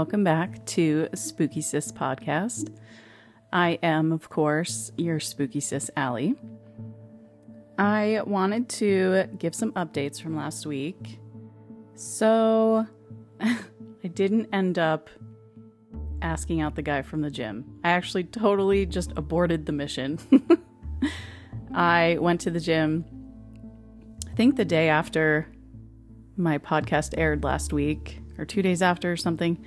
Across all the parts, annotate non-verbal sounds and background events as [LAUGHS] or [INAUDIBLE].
Welcome back to Spooky Sis Podcast. I am, of course, your Spooky Sis Allie. I wanted to give some updates from last week. So, [LAUGHS] I didn't end up asking out the guy from the gym. I actually totally just aborted the mission. [LAUGHS] I went to the gym, I think the day after my podcast aired last week or two days after or something,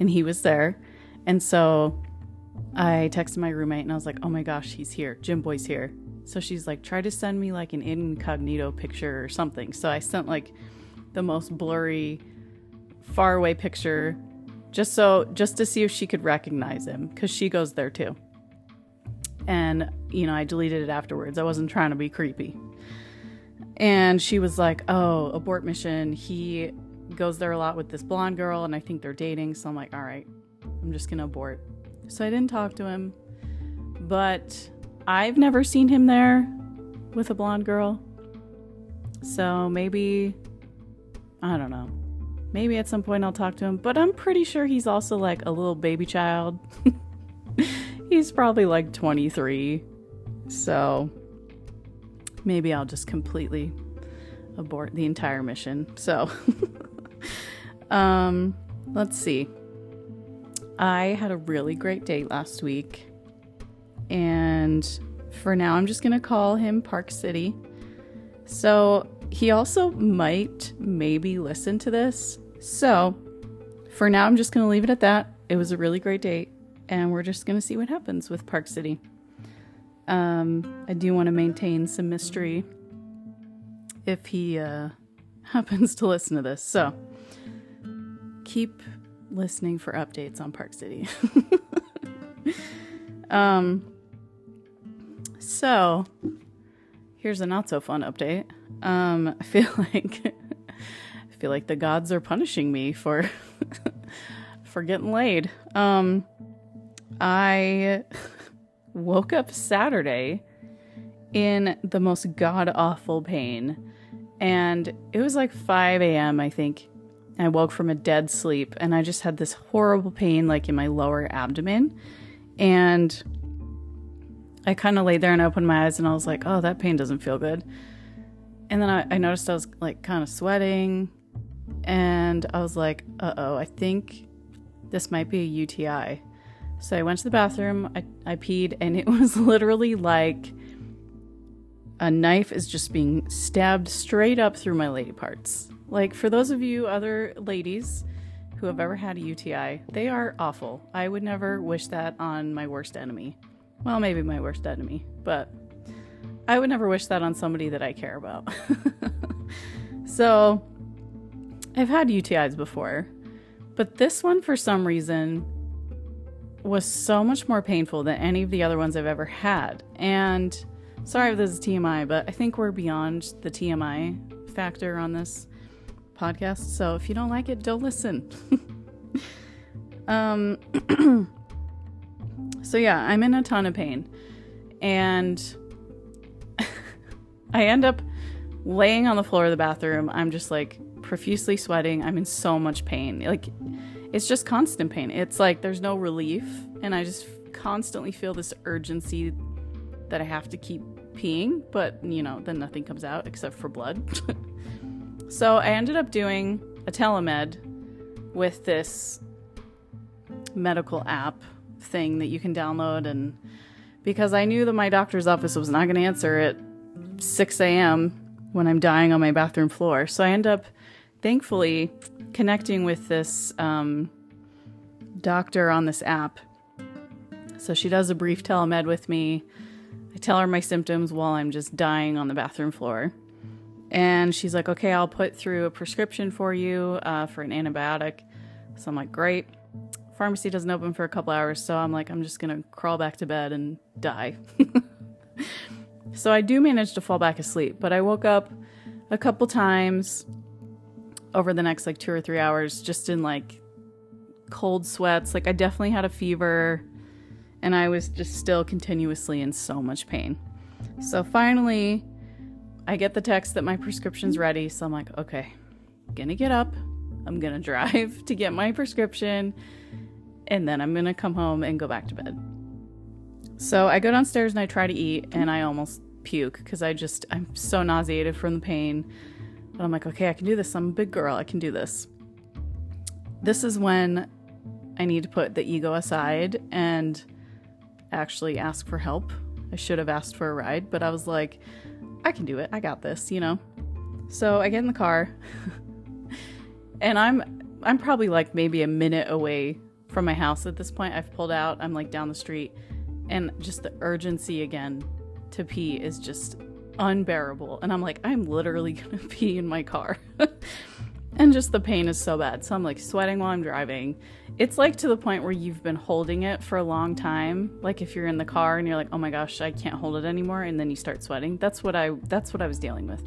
and he was there. And so I texted my roommate and I was like, oh my gosh, he's here. Gym Boy's here. So she's like, try to send me like an incognito picture or something. So I sent like the most blurry, far away picture just so, just to see if she could recognize him because she goes there too. And, you know, I deleted it afterwards. I wasn't trying to be creepy. And she was like, oh, abort mission. He goes there a lot with this blonde girl, and I think they're dating. So I'm like, all right, I'm just to abort. So I didn't talk to him. But I've never seen him there with a blonde girl. So maybe, I don't know. Maybe at some point I'll talk to him. But I'm pretty sure he's also like a little baby child. [LAUGHS] he's probably like 23. So maybe I'll just completely abort the entire mission. So, [LAUGHS] um, let's see. I had a really great date last week. And for now, I'm just going to call him Park City. So, he also might maybe listen to this. So, for now, I'm just going to leave it at that. It was a really great date, and we're just going to see what happens with Park City. Um, I do want to maintain some mystery if he uh, [LAUGHS] happens to listen to this. So keep listening for updates on Park City. [LAUGHS] um, so here's a not so fun update. Um, I feel [LAUGHS] like I feel like the gods are punishing me for [LAUGHS] for getting laid. Um, I woke up Saturday in the most god awful pain. And it was like 5 a.m., I think. I woke from a dead sleep and I just had this horrible pain, like in my lower abdomen. And I kind of laid there and I opened my eyes and I was like, oh, that pain doesn't feel good. And then I, I noticed I was like kind of sweating. And I was like, uh oh, I think this might be a UTI. So I went to the bathroom, I, I peed, and it [LAUGHS] was literally like a knife is just being stabbed straight up through my lady parts. Like, for those of you other ladies who have ever had a UTI, they are awful. I would never wish that on my worst enemy. Well, maybe my worst enemy, but I would never wish that on somebody that I care about. [LAUGHS] so, I've had UTIs before, but this one, for some reason, was so much more painful than any of the other ones I've ever had. And sorry if this is TMI, but I think we're beyond the TMI factor on this podcast. So if you don't like it, don't listen. [LAUGHS] um [CLEARS THROAT] So yeah, I'm in a ton of pain. And [LAUGHS] I end up laying on the floor of the bathroom. I'm just like profusely sweating. I'm in so much pain. Like it's just constant pain. It's like there's no relief, and I just constantly feel this urgency that I have to keep peeing, but you know, then nothing comes out except for blood. [LAUGHS] so I ended up doing a telemed with this medical app thing that you can download and because I knew that my doctor's office was not going to answer at 6 a.m. when I'm dying on my bathroom floor. So I end up, thankfully, connecting with this um, doctor on this app. So she does a brief telemed with me. I tell her my symptoms while I'm just dying on the bathroom floor. And she's like, okay, I'll put through a prescription for you uh, for an antibiotic. So I'm like, great. Pharmacy doesn't open for a couple hours, so I'm like, I'm just gonna crawl back to bed and die. [LAUGHS] so I do manage to fall back asleep, but I woke up a couple times over the next like two or three hours just in like cold sweats. Like I definitely had a fever and I was just still continuously in so much pain. So finally, I get the text that my prescription's ready. So I'm like, okay, gonna get up. I'm to [LAUGHS] drive to get my prescription and then I'm to come home and go back to bed. So I go downstairs and I try to eat and I almost puke because I just, I'm so nauseated from the pain. But I'm like, okay, I can do this. I'm a big girl. I can do this. This is when I need to put the ego aside and actually ask for help. I should have asked for a ride, but I was like, I can do it. I got this, you know. So I get in the car [LAUGHS] and I'm I'm probably like maybe a minute away from my house at this point. I've pulled out. I'm like down the street and just the urgency again to pee is just unbearable. And I'm like, I'm literally [LAUGHS] going to pee in my car. [LAUGHS] and just the pain is so bad. So I'm like sweating while I'm driving. It's like to the point where you've been holding it for a long time. Like if you're in the car and you're like, "Oh my gosh, I can't hold it anymore," and then you start sweating. That's what I that's what I was dealing with.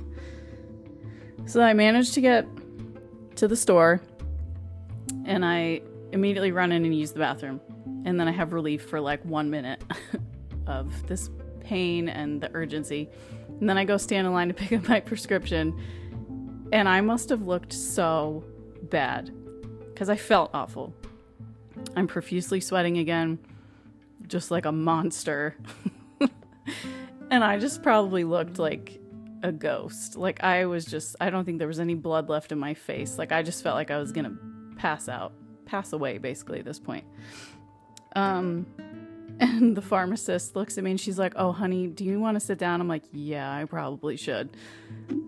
So I managed to get to the store and I immediately run in and use the bathroom. And then I have relief for like 1 minute [LAUGHS] of this pain and the urgency. And then I go stand in line to pick up my prescription and I must have looked so bad because I felt awful. I'm profusely sweating again, just like a monster. [LAUGHS] and I just probably looked like a ghost. Like I was just, I don't think there was any blood left in my face. Like I just felt like I was gonna pass out, pass away basically at this point. Um, and the pharmacist looks at me and she's like, Oh, honey, do you want to sit down? I'm like, Yeah, I probably should.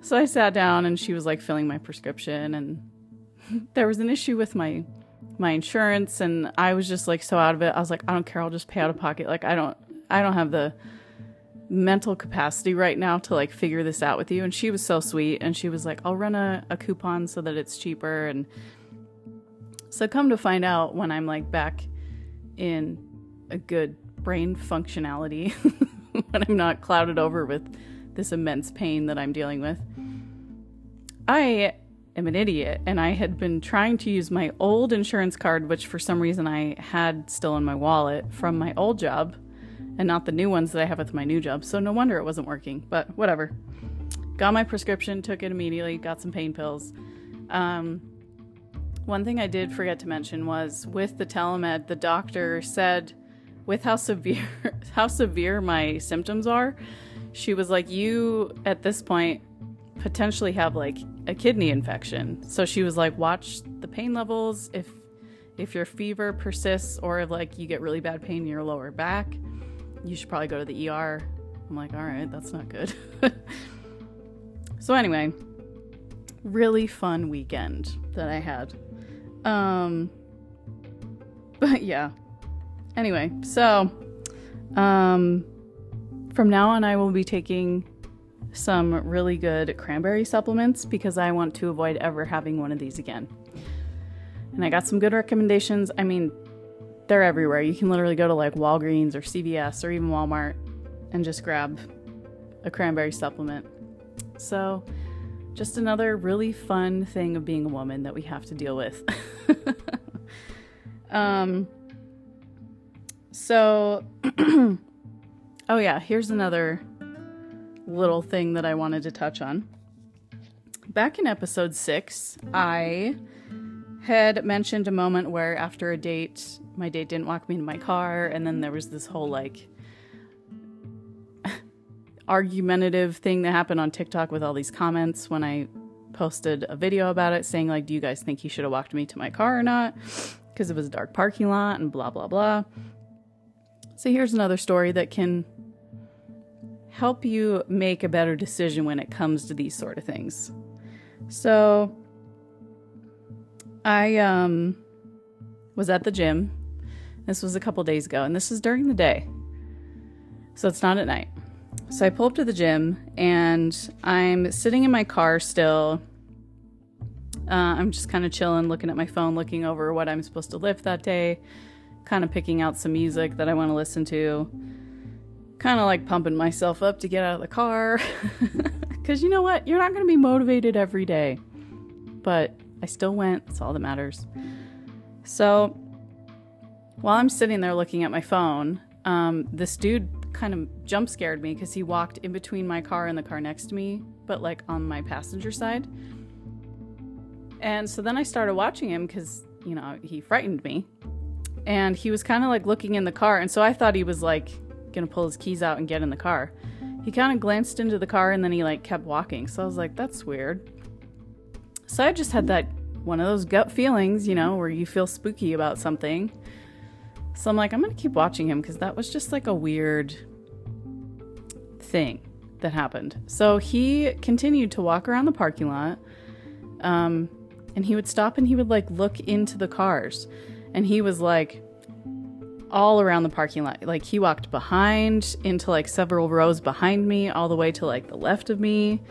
So I sat down and she was like filling my prescription and [LAUGHS] there was an issue with my my insurance and I was just like so out of it. I was like, I don't care, I'll just pay out of pocket. Like I don't I don't have the mental capacity right now to like figure this out with you. And she was so sweet and she was like, I'll run a, a coupon so that it's cheaper and so come to find out when I'm like back in a good brain functionality [LAUGHS] when I'm not clouded over with this immense pain that I'm dealing with. I am an idiot and I had been trying to use my old insurance card, which for some reason I had still in my wallet from my old job and not the new ones that I have with my new job. So no wonder it wasn't working, but whatever. Got my prescription, took it immediately, got some pain pills. Um, one thing I did forget to mention was with the telemed, the doctor said with how severe [LAUGHS] how severe my symptoms are, she was like, "You at this point potentially have like a kidney infection." So she was like, "Watch the pain levels. If if your fever persists or if like you get really bad pain in your lower back, you should probably go to the ER." I'm like, "All right, that's not good." [LAUGHS] so anyway, really fun weekend that I had. Um [LAUGHS] but yeah, Anyway, so um, from now on, I will be taking some really good cranberry supplements because I want to avoid ever having one of these again. And I got some good recommendations. I mean, they're everywhere. You can literally go to like Walgreens or CVS or even Walmart and just grab a cranberry supplement. So, just another really fun thing of being a woman that we have to deal with. [LAUGHS] um, so, [CLEARS THROAT] oh yeah, here's another little thing that I wanted to touch on. Back in episode six, I had mentioned a moment where after a date, my date didn't walk me into my car, and then there was this whole like [LAUGHS] argumentative thing that happened on TikTok with all these comments when I posted a video about it saying like do you guys think he should have walked me to my car or not because it was a dark parking lot and blah blah blah so here's another story that can help you make a better decision when it comes to these sort of things. So I um was at the gym. This was a couple days ago and this is during the day. So it's not at night. So I pull up to the gym and I'm sitting in my car still. Uh, I'm just kind of chilling, looking at my phone, looking over what I'm supposed to lift that day kind of picking out some music that I want to listen to. Kind of like pumping myself up to get out of the car. [LAUGHS] Because you know what? You're not going to be motivated every day. But I still went. That's all that matters. So while I'm sitting there looking at my phone, um, this dude kind of jump scared me because he walked in between my car and the car next to me, but like on my passenger side. And so then I started watching him because, you know, he frightened me. And he was kind of like looking in the car. And so I thought he was like to pull his keys out and get in the car. He kind of glanced into the car and then he like kept walking. So I was like, that's weird. So I just had that one of those gut feelings, you know, where you feel spooky about something. So I'm like, I'm to keep watching him because that was just like a weird thing that happened. So he continued to walk around the parking lot. Um, and he would stop and he would like look into the cars. And he was like all around the parking lot. Like he walked behind into like several rows behind me, all the way to like the left of me.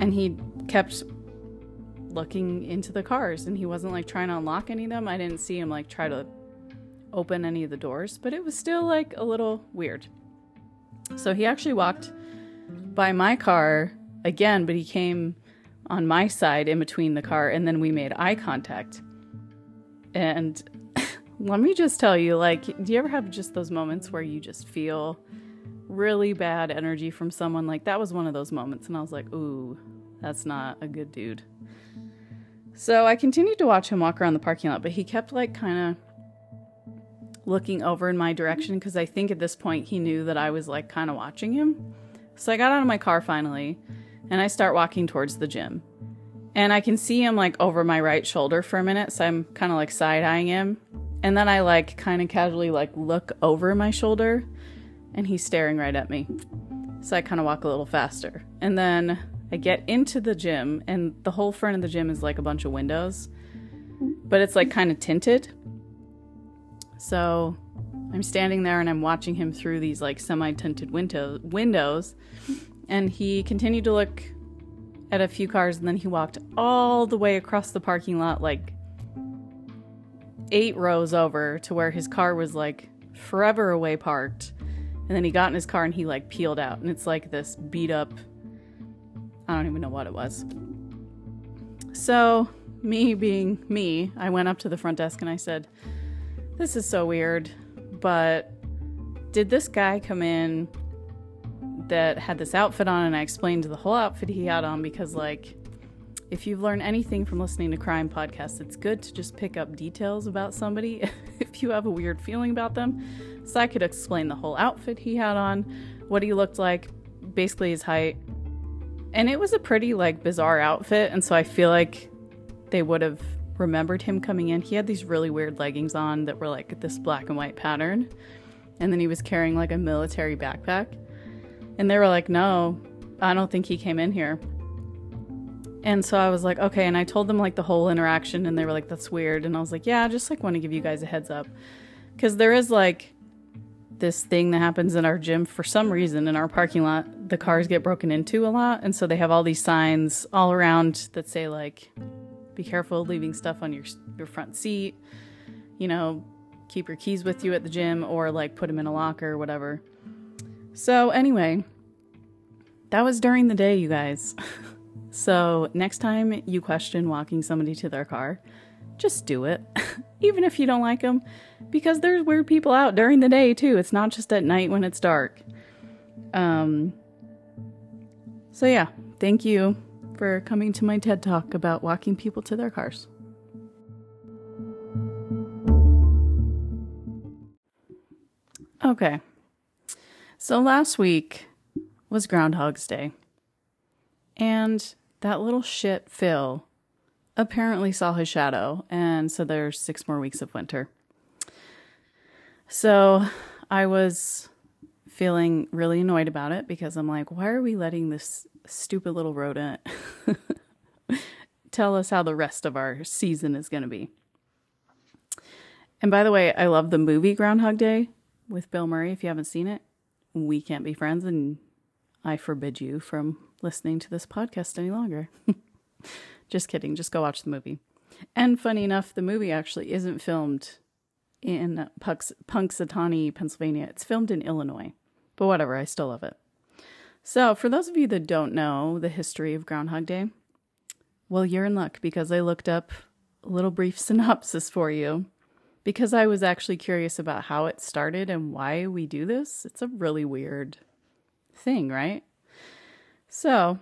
And he kept looking into the cars and he wasn't like trying to unlock any of them. I didn't see him like try to open any of the doors, but it was still like a little weird. So he actually walked by my car again, but he came on my side in between the car and then we made eye contact. And let me just tell you like, do you ever have just those moments where you just feel really bad energy from someone? Like, that was one of those moments. And I was like, ooh, that's not a good dude. So I continued to watch him walk around the parking lot, but he kept like kind of looking over in my direction because I think at this point he knew that I was like kind of watching him. So I got out of my car finally and I start walking towards the gym. And I can see him like over my right shoulder for a minute, so I'm kind of like side eyeing him. And then I like kind of casually like look over my shoulder and he's staring right at me. So I kind of walk a little faster. And then I get into the gym and the whole front of the gym is like a bunch of windows, but it's like kind of tinted. So I'm standing there and I'm watching him through these like semi-tinted window- windows, and he continued to look at a few cars, and then he walked all the way across the parking lot, like eight rows over to where his car was like forever away parked. And then he got in his car and he like peeled out, and it's like this beat up. I don't even know what it was. So, me being me, I went up to the front desk and I said, this is so weird, but did this guy come in that had this outfit on and I explained the whole outfit he had on because like if you've learned anything from listening to crime podcasts, it's good to just pick up details about somebody [LAUGHS] if you have a weird feeling about them. So I could explain the whole outfit he had on, what he looked like, basically his height. And it was a pretty like bizarre outfit, and so I feel like they would have remembered him coming in. He had these really weird leggings on that were like this black and white pattern. And then he was carrying like a military backpack. And they were like, no, I don't think he came in here. And so I was like, okay. And I told them like the whole interaction, and they were like, that's weird. And I was like, yeah, I just like want to give you guys a heads up. Because there is like this thing that happens in our gym for some reason in our parking lot. The cars get broken into a lot. And so they have all these signs all around that say, like, be careful leaving stuff on your your front seat. You know, keep your keys with you at the gym or like put them in a locker or whatever. So anyway, that was during the day, you guys. [LAUGHS] so next time you question walking somebody to their car, just do it. [LAUGHS] Even if you don't like them because there's weird people out during the day too. It's not just at night when it's dark. Um so yeah, thank you for coming to my TED Talk about walking people to their cars. Okay. So last week was Groundhog's Day. And that little shit, Phil, apparently saw his shadow. And so there's six more weeks of winter. So I was feeling really annoyed about it because I'm like, why are we letting this stupid little rodent [LAUGHS] tell us how the rest of our season is going to be. And by the way, I love the movie Groundhog Day with Bill Murray. If you haven't seen it, we can't be friends, and I forbid you from listening to this podcast any longer. [LAUGHS] just kidding. Just go watch the movie. And funny enough, the movie actually isn't filmed in Punxsutawney, Pennsylvania. It's filmed in Illinois. But whatever, I still love it. So, for those of you that don't know the history of Groundhog Day, well, you're in luck because I looked up a little brief [LAUGHS] synopsis for you because I was actually curious about how it started and why we do this. It's a really weird thing, right? So,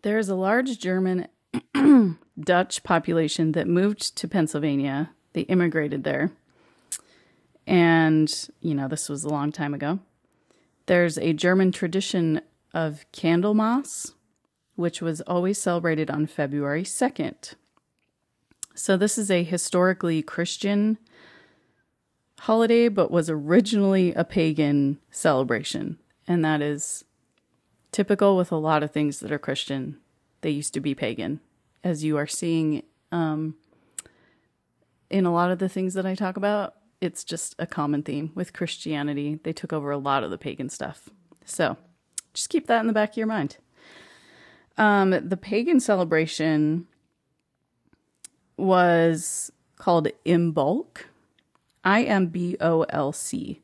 there's a large German [CLEARS THROAT] Dutch population that moved to Pennsylvania. They immigrated there. And, you know, this was a long time ago. There's a German tradition of Candlemas, which was always celebrated on February 2nd. So, this is a historically Christian holiday, but was originally a pagan celebration. And that is typical with a lot of things that are Christian. They used to be pagan, as you are seeing um, in a lot of the things that I talk about. It's just a common theme with Christianity. They took over a lot of the pagan stuff. So just keep that in the back of your mind. Um, the pagan celebration was called Imbolc, I M B O L C.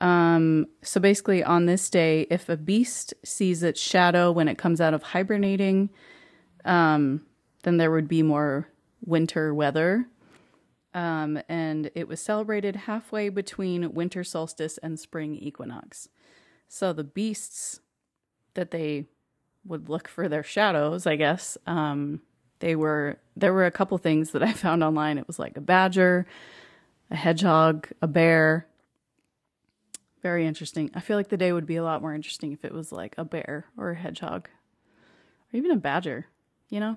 Um, so basically, on this day, if a beast sees its shadow when it comes out of hibernating, um, then there would be more winter weather. Um, and it was celebrated halfway between winter solstice and spring equinox. So the beasts that they would look for their shadows, I guess, um, they were there were a couple things that I [LAUGHS] found online. It was like a badger, a hedgehog, a bear. Very interesting. I feel like the day would be a lot more interesting if it was like a bear or a hedgehog or even a badger, you know?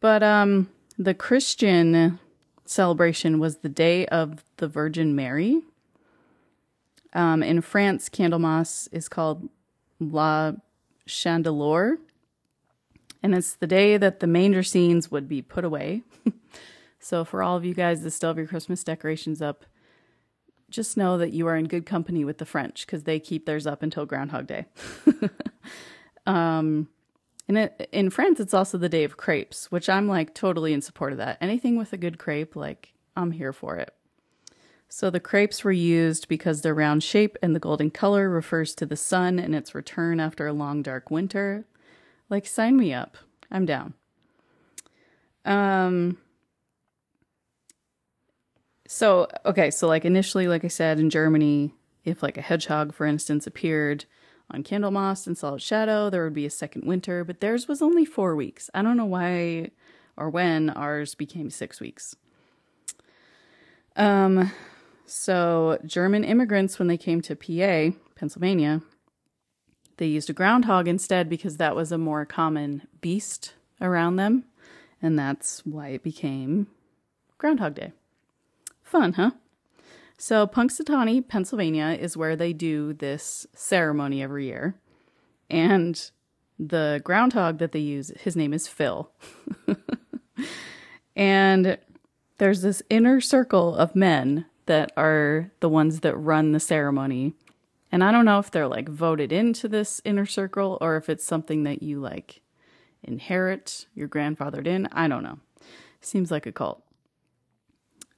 But um the Christian celebration was the day of the Virgin Mary. Um, in France, Candlemas is called La Chandeleur, and it's the day that the manger scenes would be put away. [LAUGHS] so, for all of you guys that still have your Christmas decorations up, just know that you are in good company with the French because they keep theirs up until Groundhog Day. [LAUGHS] um, and in France, it's also the day of crepes, which I'm like totally in support of that. Anything with a good crepe, like I'm here for it. So the crepes were used because their round shape and the golden color refers to the sun and its return after a long dark winter. Like sign me up. I'm down. Um so okay, so like initially like I said in Germany, if like a hedgehog for instance appeared on Candlemas and Solid Shadow, there would be a second winter, but theirs was only 4 weeks. I don't know why or when ours became 6 weeks. Um so, German immigrants, when they came to PA, Pennsylvania, they used a groundhog instead because that was a more common beast around them. And that's why it became Groundhog Day. Fun, huh? So, Punxsutawney, Pennsylvania is where they do this ceremony every year. And the groundhog that they use, his name is Phil. [LAUGHS] and there's this inner circle of men that are the ones that run the ceremony. And I don't know if they're like voted into this inner circle or if it's something that you like inherit, your grandfathered in. I don't know. Seems like a cult.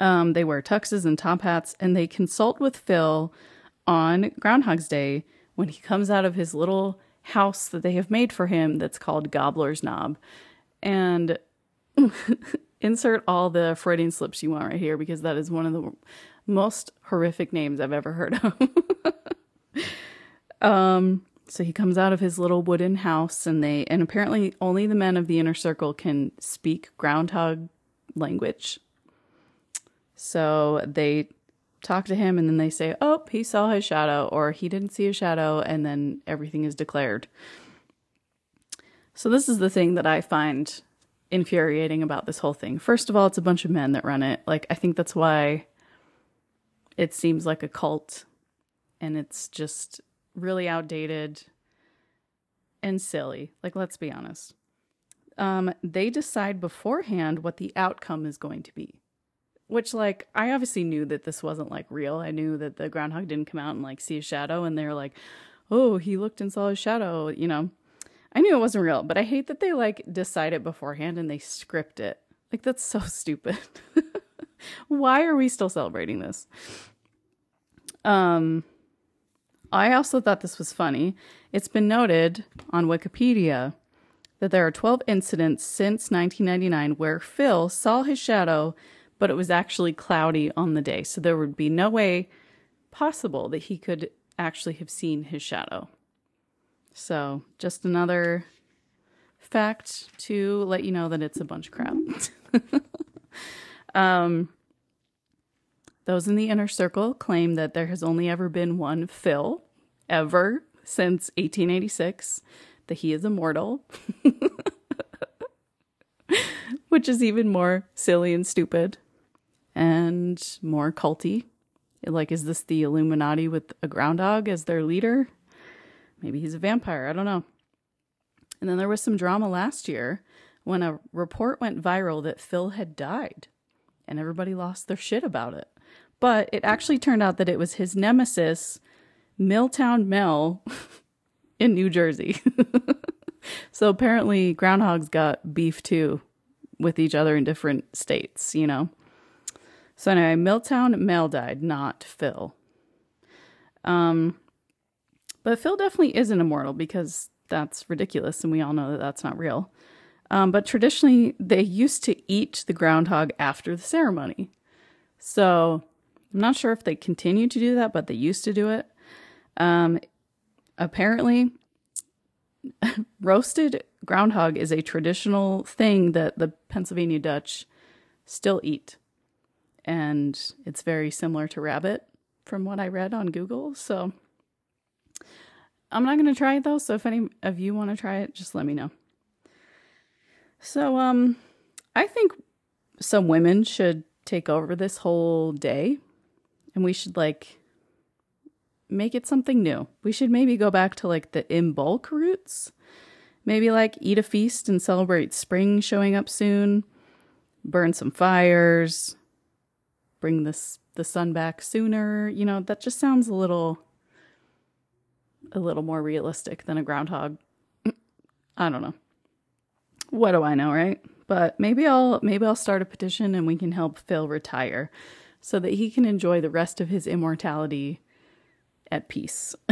Um, they wear tuxes and top hats and they consult with Phil on Groundhog's Day when he comes out of his little house that they have made for him that's called Gobbler's Knob. And [LAUGHS] insert all the Freudian slips you want right here because that is one of the most horrific names I've ever heard of. [LAUGHS] um, so he comes out of his little wooden house, and they, and apparently only the men of the inner circle can speak groundhog language. So they talk to him, and then they say, Oh, he saw his shadow, or he didn't see a shadow, and then everything is declared. So, this is the thing that I find infuriating about this whole thing. First of all, it's a bunch of men that run it. Like, I think that's why it seems like a cult and it's just really outdated and silly. Like, let's be honest. Um, they decide beforehand what the outcome is going to be. Which, like, I obviously knew that this wasn't like real. I knew that the groundhog didn't come out and like see a shadow, and they're like, "Oh, he looked and saw a shadow." You know, I knew it wasn't real, but I hate that they like decide it beforehand and they script it. Like, that's so [LAUGHS] stupid. Why are we still celebrating this? Um, I also thought this was funny. It's been noted on Wikipedia that there are 12 incidents since 1999 where Phil saw his shadow, but it was actually cloudy on the day. So there would be no way possible that he could actually have seen his shadow. So just another fact to let you know that it's a bunch of crap. [LAUGHS] um, those in the inner circle claim that there has only ever been one Phil ever since 1886, that he is immortal, [LAUGHS] which is even more silly and stupid and more culty. Like, is this the Illuminati with a groundhog as their leader? Maybe he's a vampire. I don't know. And then there was some drama last year when a report went viral that Phil had died and everybody lost their shit about it. But it actually turned out that it was his nemesis, Milltown Mel, [LAUGHS] in New Jersey. [LAUGHS] so apparently, groundhogs got beef too with each other in different states, you know? So anyway, Milltown Mel died, not Phil. Um, but Phil definitely isn't immortal because that's ridiculous, and we all know that that's not real. Um, but traditionally, they used to eat the groundhog after the ceremony. So I'm not sure if they continue to do that, but they used to do it. Um, apparently, [LAUGHS] roasted groundhog is a traditional thing that the Pennsylvania Dutch still eat. And it's very similar to rabbit from what I read on Google. So I'm not going to try it though. So if any of you want to try it, just let me know. So, um, I think some women should take over this whole day and we should like make it something new. We should maybe go back to like the Imbolc roots. Maybe like eat a feast and celebrate spring showing up soon. Burn some fires. Bring this the sun back sooner. You know, that just sounds a little a little more realistic than a groundhog. [CLEARS THROAT] I don't know. What do I know, right? But maybe I'll maybe I'll start a petition and we can help Phil retire so that he can enjoy the rest of his immortality at peace. [LAUGHS]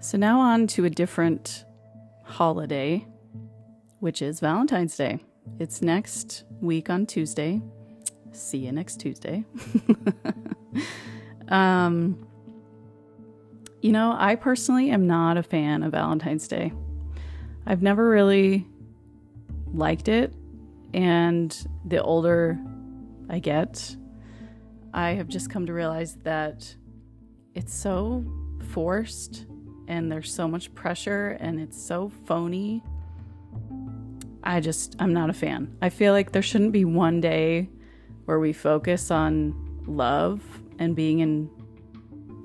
so now on to a different holiday, which is Valentine's Day. It's next week on Tuesday. See you next Tuesday. [LAUGHS] um, you know, I personally am not a fan of Valentine's Day. I've never really liked it. And the older I get, I have just come to realize that it's so forced and there's so much pressure and it's so phony. I just, I'm not a fan. I feel like there shouldn't be one day where we focus on love and being in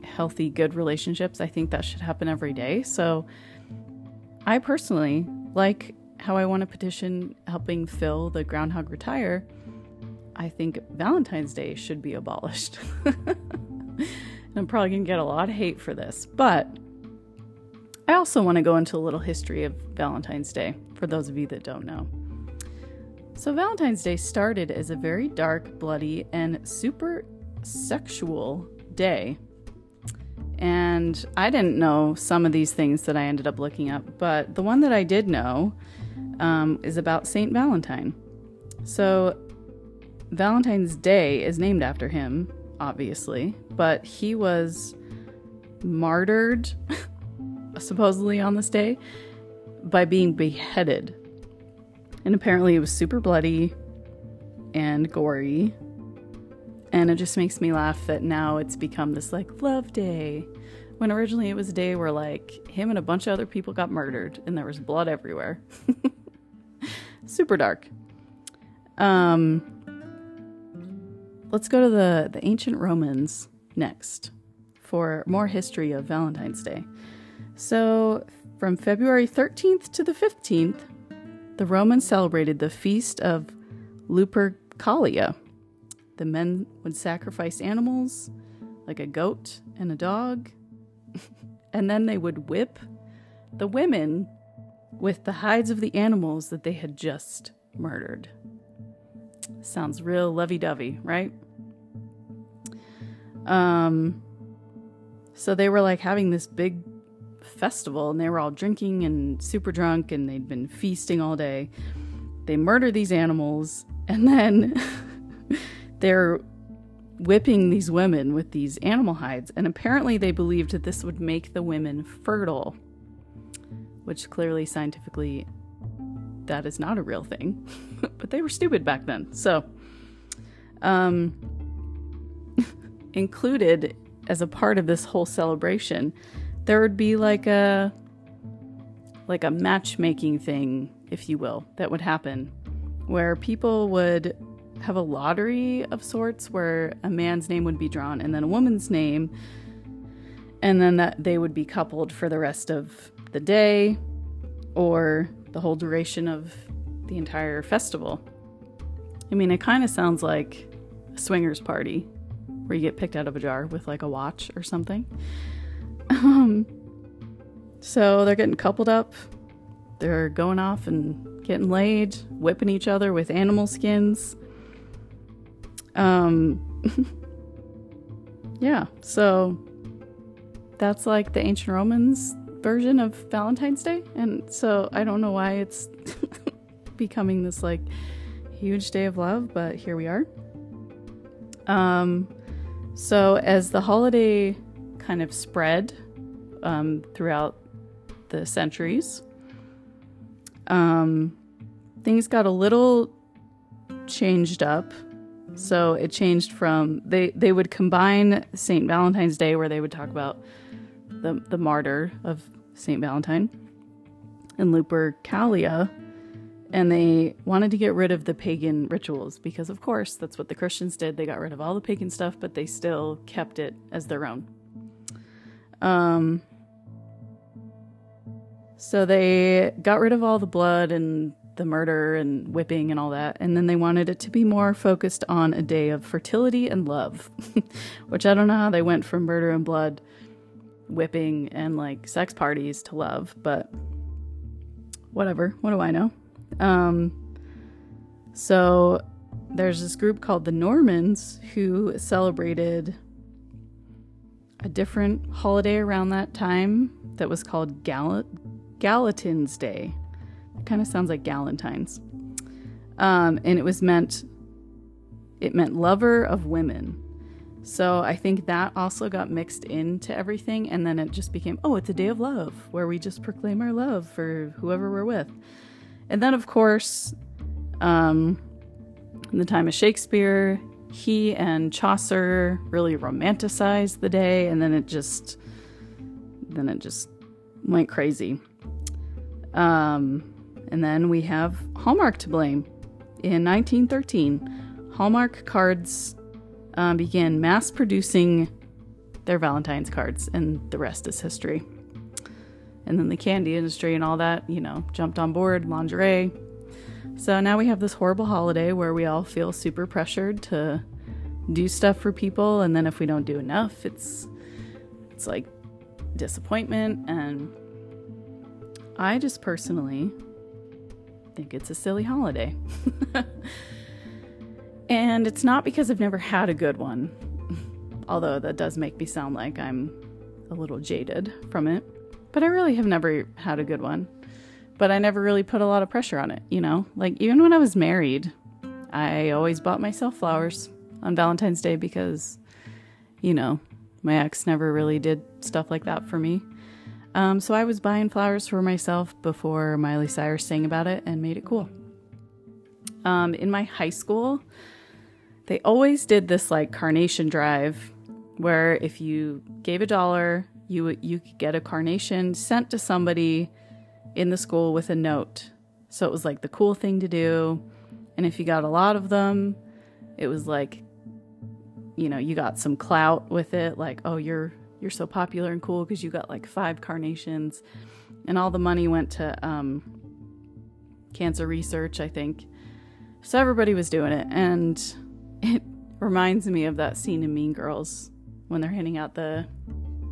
healthy, good relationships. I think that should happen every day. So, I personally like how I want to petition helping Phil the groundhog retire. I think Valentine's Day should be abolished. [LAUGHS] And I'm probably going to get a lot of hate for this, but I also want to go into a little history of Valentine's Day for those of you that don't know. So, Valentine's Day started as a very dark, bloody, and super sexual day and I didn't know some of these things that I ended up looking up, but the one that I did know um, is about Saint Valentine. So, Valentine's Day is named after him, obviously, but he was martyred, [LAUGHS] supposedly on this day, by being beheaded. And apparently, it was super bloody and gory and it just makes me laugh that now it's become this like love day. When originally it was a day where like him and a bunch of other people got murdered and there was blood everywhere. [LAUGHS] Super dark. Um let's go to the the ancient Romans next for more history of Valentine's Day. So, from February 13th to the 15th, the Romans celebrated the feast of Lupercalia the men would sacrifice animals, like a goat and a dog, [LAUGHS] and then they would whip the women with the hides of the animals that they had just murdered. Sounds real lovey dovey, right? Um, so they were like having this big festival and they were all drinking and super drunk and they'd been feasting all day. They murder these animals and [LAUGHS] then they're whipping these women with these animal hides. And apparently, they believed that this would make the women fertile, which clearly scientifically that is not a real thing. [LAUGHS] but they were stupid back then. So, um, [LAUGHS] included as a part of this whole celebration, there would be like a like a matchmaking thing, if you will, that would happen where people would have a lottery of sorts where a man's name would be drawn and then a woman's name and then that they would be coupled for the rest of the day or the whole duration of the entire festival. I mean, it kind of sounds like a swingers party where you get picked out of a jar with like a watch or something. Um, so they're getting coupled up, they're going off and getting laid, whipping each other with animal skins. Um, [LAUGHS] yeah, so that's like the ancient Romans version of Valentine's Day. And so I don't know why it's [LAUGHS] becoming this like huge day of love, but here we are. Um, so as the holiday kind of spread um, throughout the centuries, um, things got a little changed up. So it changed from they they would combine Saint Valentine's Day where they would talk about the the martyr of Saint Valentine and Lupercalia and they wanted to get rid of the pagan rituals because of course that's what the Christians did. They got rid of all the pagan stuff, but they still kept it as their own. Um so they got rid of all the blood and the murder and whipping and all that. And then they wanted it to be more focused on a day of fertility and love, [LAUGHS] which I don't know how they went from murder and blood, whipping, and like sex parties to love, but whatever. What do I know? Um, so there's this group called the Normans who celebrated a different holiday around that time that was called Gal- Gallatin's Day. It kind of sounds like Galentine's. Um, and it was meant, it meant lover of women. So I think that also got mixed into everything. And then it just became, oh, it's a day of love where we just proclaim our love for whoever we're with. And then, of course, um, in the time of Shakespeare, he and Chaucer really romanticized the day, and then it just, then it just went crazy. Um, and then we have Hallmark to blame. In 1913, Hallmark cards um, began mass producing their Valentine's cards, and the rest is history. And then the candy industry and all that, you know, jumped on board, lingerie. So now we have this horrible holiday where we all feel super pressured to do stuff for people and then if we don't do enough, it's it's like disappointment and I just personally think it's a silly holiday. [LAUGHS] and it's not because I've never had a good one, although that does make me sound like I'm a little jaded from it. But I really have never had a good one. But I never really put a lot of pressure on it, you know? Like, even when I was married, I always bought myself flowers on Valentine's Day because, you know, my ex never really did stuff like that for me. Um, so I was buying flowers for myself before Miley Cyrus sang about it and made it cool. Um, in my high school, they always did this like carnation drive where if you gave a dollar, you you could get a carnation sent to somebody in the school with a note. So it was like the cool thing to do. And if you got a lot of them, it was like you know, you got some clout with it like, oh, you're you're so popular and cool because you got like five carnations. And all the money went to um, cancer research, I think. So everybody was doing it. And [LAUGHS] it reminds me of that scene in Mean Girls when they're handing out the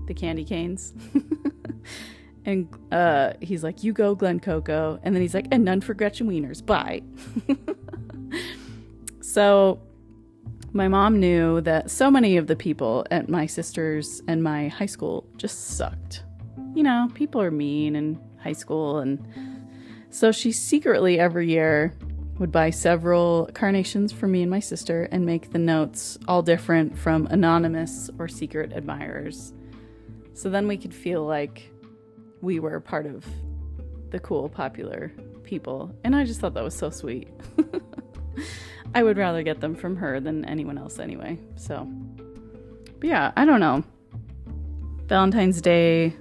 the candy canes. [LAUGHS] and uh, he's like, "You go, Glen Coco," and then he's like, "And none for Gretchen Wieners. Bye." [LAUGHS] so my mom knew that so many of the people at my sister's and my high school just sucked. You know, people are mean in high school, and so she secretly every year would buy several carnations for me and my sister and make the notes all different from anonymous or secret admirers. So then we could feel like we were part of the cool, popular people. And I just thought that was so sweet. [LAUGHS] I would rather get them from her than anyone else anyway. So, but yeah, I don't know. Valentine's Day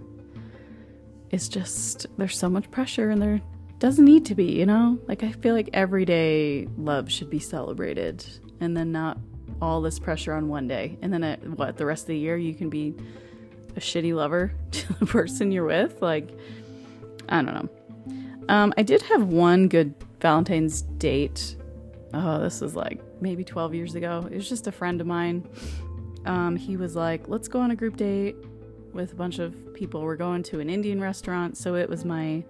is just, there's so much pressure and there doesn't need to be, you know? Like, I feel like everyday love should be celebrated and then not all this pressure on one day. And then, at, what, the rest of the year, you can be a shitty lover [LAUGHS] to the person you're with? Like, I don't know. Um, I did have one good Valentine's date. Oh, this was like maybe 12 years ago. It was just a friend of mine. Um, he was like, let's go on a group date with a bunch of people. We're going to an Indian restaurant. So it was my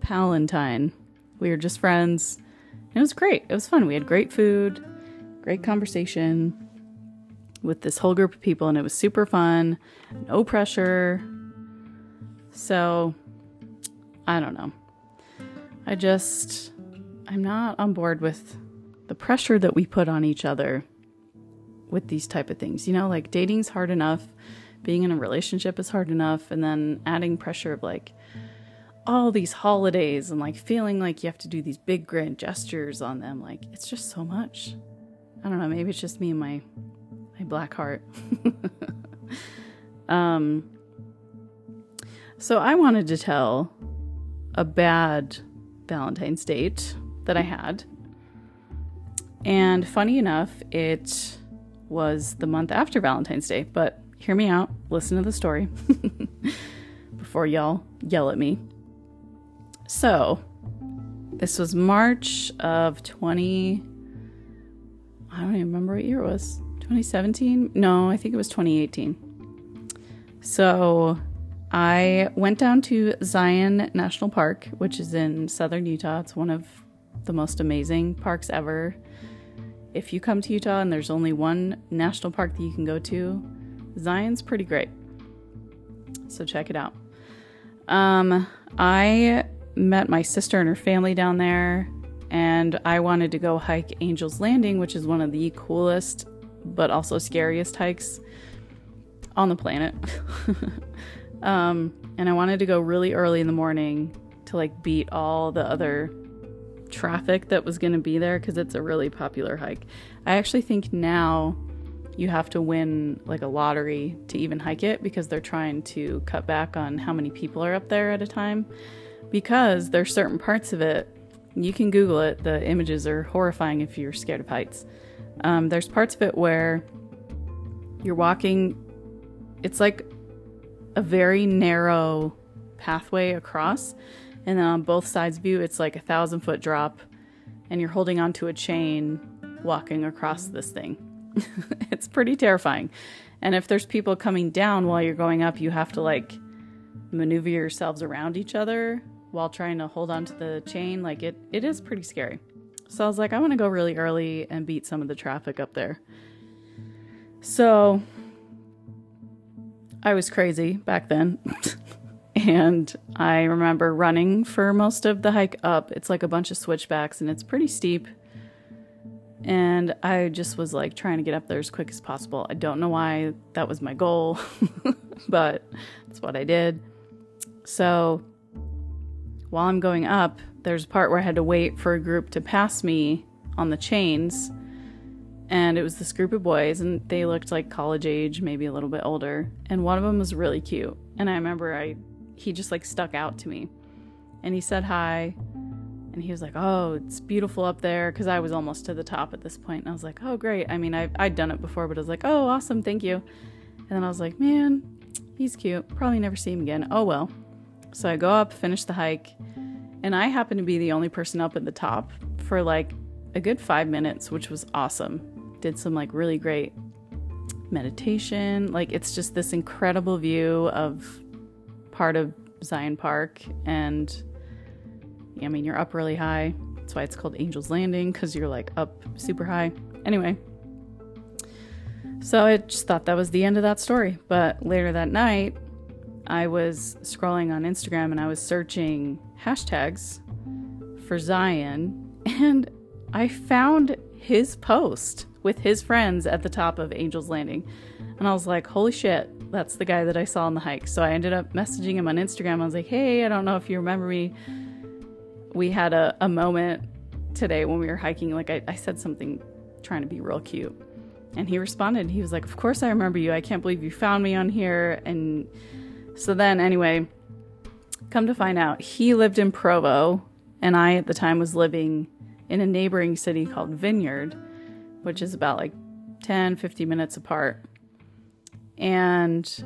Palentine. We were just friends. It was great. It was fun. We had great food, great conversation with this whole group of people, and it was super fun. No pressure. So, I don't know. I just, I'm not on board with the pressure that we put on each other with these type of things. You know, like dating's hard enough, being in a relationship is hard enough, and then adding pressure of like, all these holidays and like feeling like you have to do these big grand gestures on them like it's just so much i don't know maybe it's just me and my my black heart [LAUGHS] um so i wanted to tell a bad valentine's date that i had and funny enough it was the month after valentine's day but hear me out listen to the story [LAUGHS] before y'all yell at me so, this was March of 20. I don't even remember what year it was. 2017? No, I think it was 2018. So, I went down to Zion National Park, which is in southern Utah. It's one of the most amazing parks ever. If you come to Utah and there's only one national park that you can go to, Zion's pretty great. So check it out. Um, I met my sister and her family down there, and I wanted to go hike Angel's Landing, which is one of the coolest but also scariest hikes on the planet. [LAUGHS] um, and I wanted to go really early in the morning to like beat all the other traffic that was going to be there because it's a really popular hike. I actually think now you have to win like a lottery to even hike it because they're trying to cut back on how many people are up there at a time because there's certain parts of it you can google it the images are horrifying if you're scared of heights um, there's parts of it where you're walking it's like a very narrow pathway across and then on both sides view it's like a thousand foot drop and you're holding onto a chain walking across this thing [LAUGHS] it's pretty terrifying and if there's people coming down while you're going up you have to like maneuver yourselves around each other while trying to hold onto the chain. Like it, it is pretty scary. So I was like, I want to go really early and beat some of the traffic up there. So I was crazy back then. [LAUGHS] and I remember running for most of the hike up. It's like a bunch of switchbacks and it's pretty steep. And I just was like trying to get up there as quick as possible. I don't know why that was my goal, [LAUGHS] but that's what I did. So while I'm going up, there's a part where I had to wait for a group to pass me on the chains. And it was this group of boys, and they looked like college age, maybe a little bit older. And one of them was really cute. And I remember I, he just like stuck out to me. And he said hi. And he was like, Oh, it's beautiful up there. Cause I was almost to the top at this point. And I was like, Oh, great. I mean, I, I'd done it before, but I was like, Oh, awesome. Thank you. And then I was like, Man, he's cute. Probably never see him again. Oh, well. So I go up, finish the hike, and I happened to be the only person up at the top for like a good five minutes, which was awesome. Did some like really great meditation. Like it's just this incredible view of part of Zion Park. And I mean, you're up really high. That's why it's called Angel's Landing because you're like up super high. Anyway, so I just thought that was the end of that story. But later that night, I was scrolling on Instagram and I was searching hashtags for Zion, and I found his post with his friends at the top of Angel's Landing. And I was like, holy shit, that's the guy that I saw on the hike. So I ended up messaging him on Instagram. I was like, hey, I don't know if you remember me. We had a, a moment today when we were hiking. Like, I, I said something trying to be real cute. And he responded. He was like, Of course I remember you. I can't believe you found me on here. And so then, anyway, come to find out, he lived in Provo, and I at the time was living in a neighboring city called Vineyard, which is about like 10, 50 minutes apart. And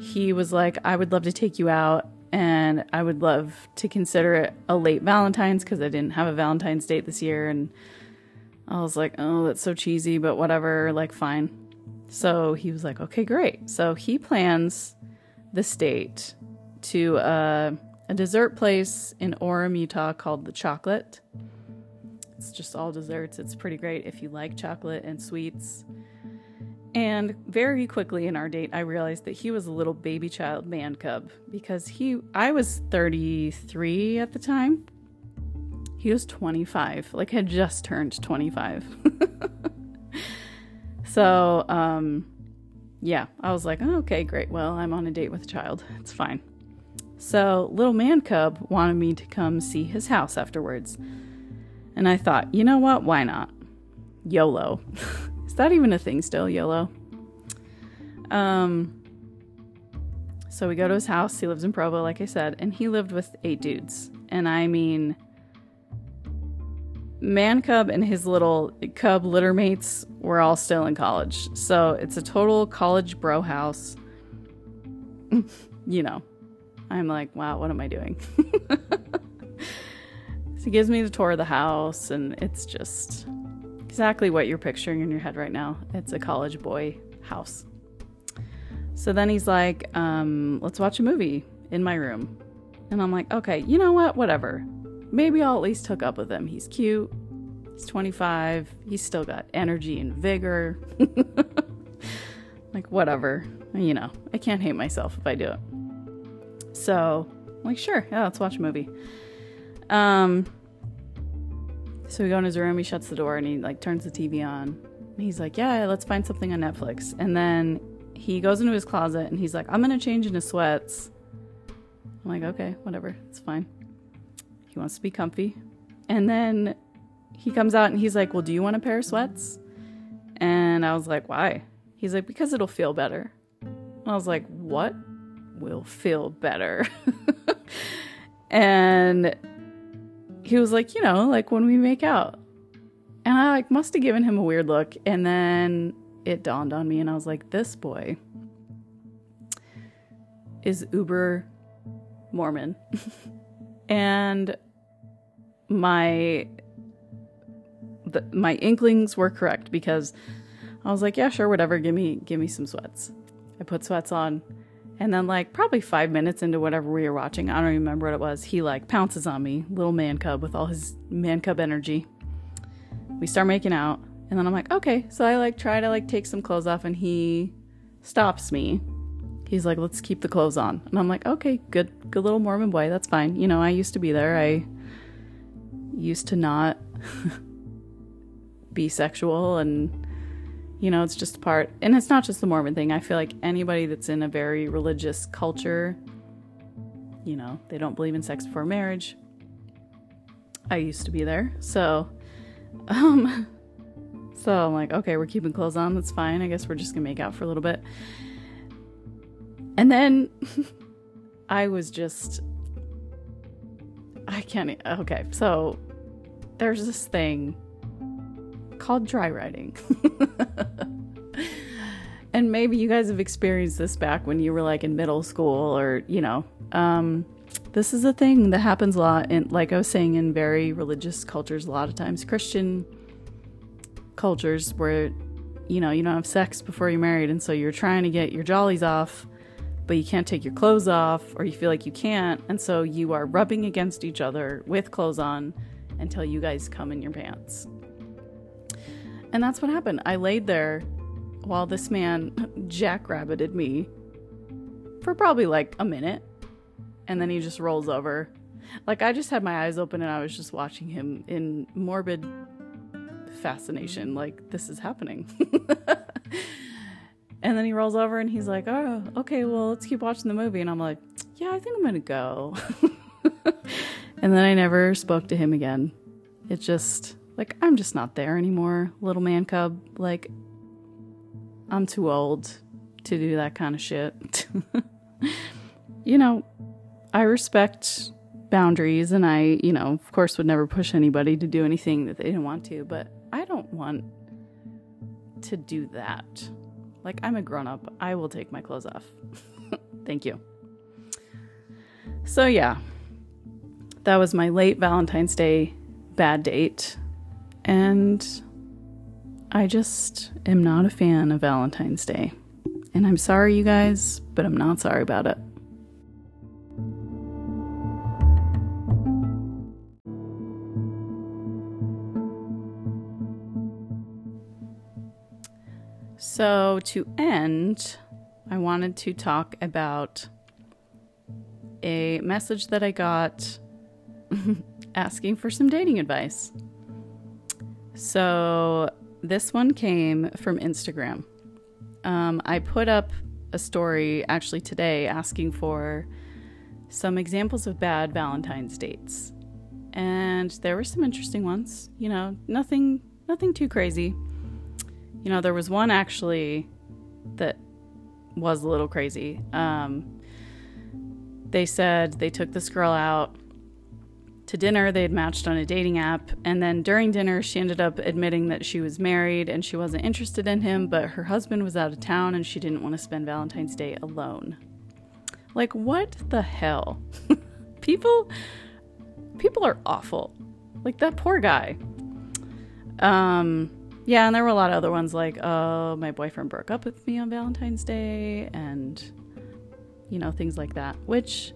he was like, I would love to take you out and I would love to consider it a late Valentine's because I didn't have a Valentine's date this year. And I was like, oh, that's so cheesy, but whatever, like, fine. So he was like, okay, great. So he plans this date to uh, a dessert place in Orem, Utah called The Chocolate. It's just all desserts. It's pretty great if you like chocolate and sweets. And very quickly in our date, I realized that he was a little baby child man cub because he, I was 33 at the time. He was 25, like had just turned 25. [LAUGHS] so, um, yeah, I was like, oh, okay, great. Well, I'm on a date with a child. It's fine. So, little man cub wanted me to come see his house afterwards. And I thought, you know what? Why not? YOLO. [LAUGHS] Is that even a thing still, YOLO? Um, so we go to his house. He lives in Provo, like I said, and he lived with eight dudes. And I mean, Man Cub and his little cub litter mates were all still in college. So it's a total college bro house. [LAUGHS] you know, I'm like, wow, what am I doing? [LAUGHS] so he gives me the tour of the house, and it's just exactly what you're picturing in your head right now. It's a college boy house. So then he's like, um, let's watch a movie in my room. And I'm like, okay, you know what? Whatever. Maybe I'll at least hook up with him. He's cute. He's 25. He's still got energy and vigor. [LAUGHS] like, whatever. You know, I can't hate myself if I do it. So, like, sure, yeah, let's watch a movie. Um, so we go in his room, he shuts the door, and he like turns the TV on. And he's like, "Yeah, let's find something on Netflix." And then he goes into his closet and he's like, "I'm gonna change into sweats." I'm like, "Okay, whatever, it's fine." He wants to be comfy, and then he comes out and he's like, "Well, do you want a pair of sweats?" And I was like, "Why?" He's like, "Because it'll feel better." And I was like, "What?" Will feel better. [LAUGHS] and he was like, you know, like when we make out. And I like must have given him a weird look and then it dawned on me and I was like, this boy is uber Mormon. [LAUGHS] and my the, my inklings were correct because I was like, yeah, sure, whatever, give me give me some sweats. I put sweats on and then, like, probably five minutes into whatever we were watching, I don't remember what it was, he, like, pounces on me, little man cub with all his man cub energy. We start making out, and then I'm like, okay. So I, like, try to, like, take some clothes off, and he stops me. He's like, let's keep the clothes on. And I'm like, okay, good, good little Mormon boy. That's fine. You know, I used to be there. I used to not [LAUGHS] be sexual and you know, it's just part, and it's not just the Mormon thing. I feel like anybody that's in a very religious culture, you know, they don't believe in sex before marriage. I used to be there. So, [LAUGHS] um, so I'm like, okay, we're keeping clothes on. That's fine. I guess we're just gonna make out for a little bit. And then [LAUGHS] I was just, I can't, okay, so there's this thing called dry riding. [LAUGHS] and maybe you guys have experienced this back when you were like in middle school or, you know, um, this is a thing that happens a lot in like I was saying in very religious cultures a lot of times Christian cultures where you know, you don't have sex before you're married and so you're trying to get your jollies off but you can't take your clothes off or you feel like you can't and so you are rubbing against each other with clothes on until you guys come in your pants. And that's what happened. I laid there while this man jackrabbited me for probably like a minute. And then he just rolls over. like I just had my eyes open and I was just watching him in morbid fascination. Like this is happening. [LAUGHS] and then he rolls over and he's like, "Oh, okay, well let's keep watching the movie." And I'm like, "Yeah, I think I'm gonna go." [LAUGHS] and then I never spoke to him again. It just like I'm just not there anymore, little man cub. Like I'm too old to do that kind of shit. [LAUGHS] you know, I respect boundaries and I, you know, of course would never push anybody to do anything that they didn't want to, but I don't want to do that. Like I'm a grown up. I will take my clothes off. [LAUGHS] Thank you. So yeah. That was my late Valentine's Day bad date. And I just am not a fan of Valentine's Day. And I'm sorry, you guys, but I'm not sorry about it. So, to end, I wanted to talk about a message that I got [LAUGHS] asking for some dating advice. So, this one came from Instagram. Um, I put up a story actually today asking for some examples of bad Valentine's dates. And there were some interesting ones, you know, nothing nothing too crazy. You know, there was one actually that was a little crazy. Um, they said they took this girl out to dinner. They had matched on a dating app. And then during dinner, she ended up admitting that she was married and she wasn't interested in him, but her husband was out of town and she didn't want to spend Valentine's Day alone. Like, what the hell? [LAUGHS] people, people are awful. Like that poor guy. Um, yeah, and there were a lot of other ones like, oh, my boyfriend broke up with me on Valentine's Day, and you know, things like that, which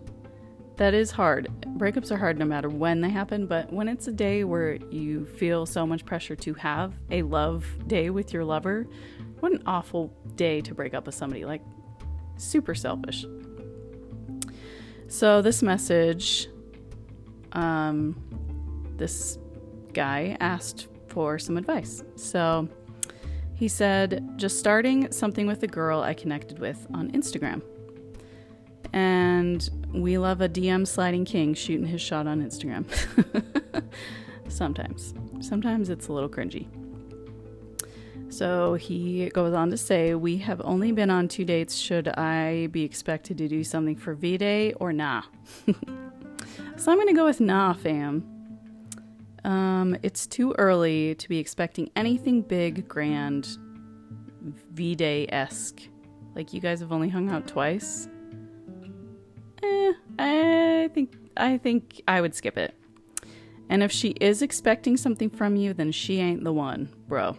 that is hard. Breakups are hard no matter when they happen, but when it's a day where you feel so much pressure to have a love day with your lover, what an awful day to break up with somebody. Like, super selfish. So, this message, um, this guy asked for some advice. So, he said, just starting something with a girl I connected with on Instagram. And we love a DM sliding king shooting his shot on Instagram. [LAUGHS] Sometimes. Sometimes it's a little cringy. So he goes on to say, We have only been on two dates. Should I be expected to do something for V Day or nah? [LAUGHS] so I'm going to go with nah, fam. Um, it's too early to be expecting anything big, grand, V Day esque. Like, you guys have only hung out twice. Eh, I think I think I would skip it. And if she is expecting something from you, then she ain't the one, bro.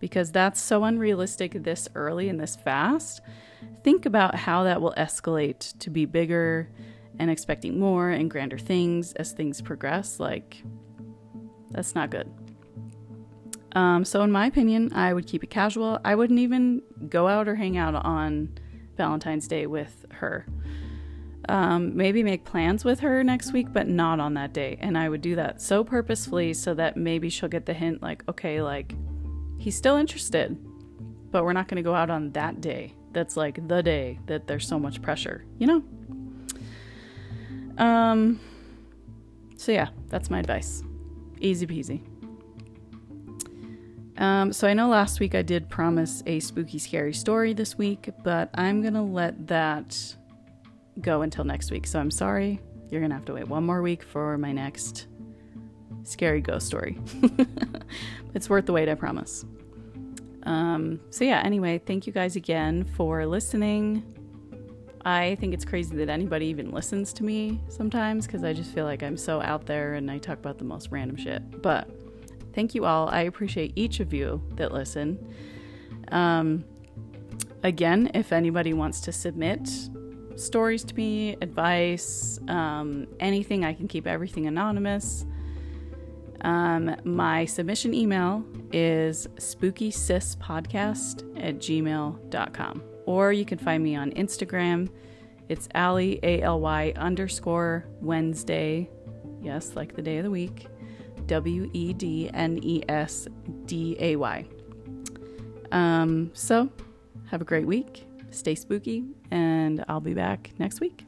Because that's so unrealistic this early and this fast. Think about how that will escalate to be bigger and expecting more and grander things as things progress. Like, that's not good. Um, so, in my opinion, I would keep it casual. I wouldn't even go out or hang out on Valentine's Day with her um, maybe make plans with her next week, but not on that day. And I would do that so purposefully so that maybe she'll get the hint like, okay, like he's still interested, but we're not going to go out on that day. That's like the day that there's so much pressure, you know? Um, so yeah, that's my advice. Easy peasy. Um, so I know last week I did promise a spooky, scary story this week, but I'm gonna let that go until next week. So I'm sorry. You're going to have to wait one more week for my next scary ghost story. [LAUGHS] it's worth the wait, I promise. Um, so, yeah, anyway, thank you guys again for listening. I think it's crazy that anybody even listens to me sometimes because I just feel like I'm so out there and I talk about the most random shit. But thank you all. I appreciate each of you that listen. Um, again, if anybody wants to submit stories to me, advice, um, anything. I can keep everything anonymous. Um, my submission email is spookysispodcast at gmail.com. Or you can find me on Instagram. It's Aly, A L Y underscore Wednesday Yes, like the day of the week. W E D N E S D A Y. Um, so, have a great week. Stay spooky, and I'll be back next week.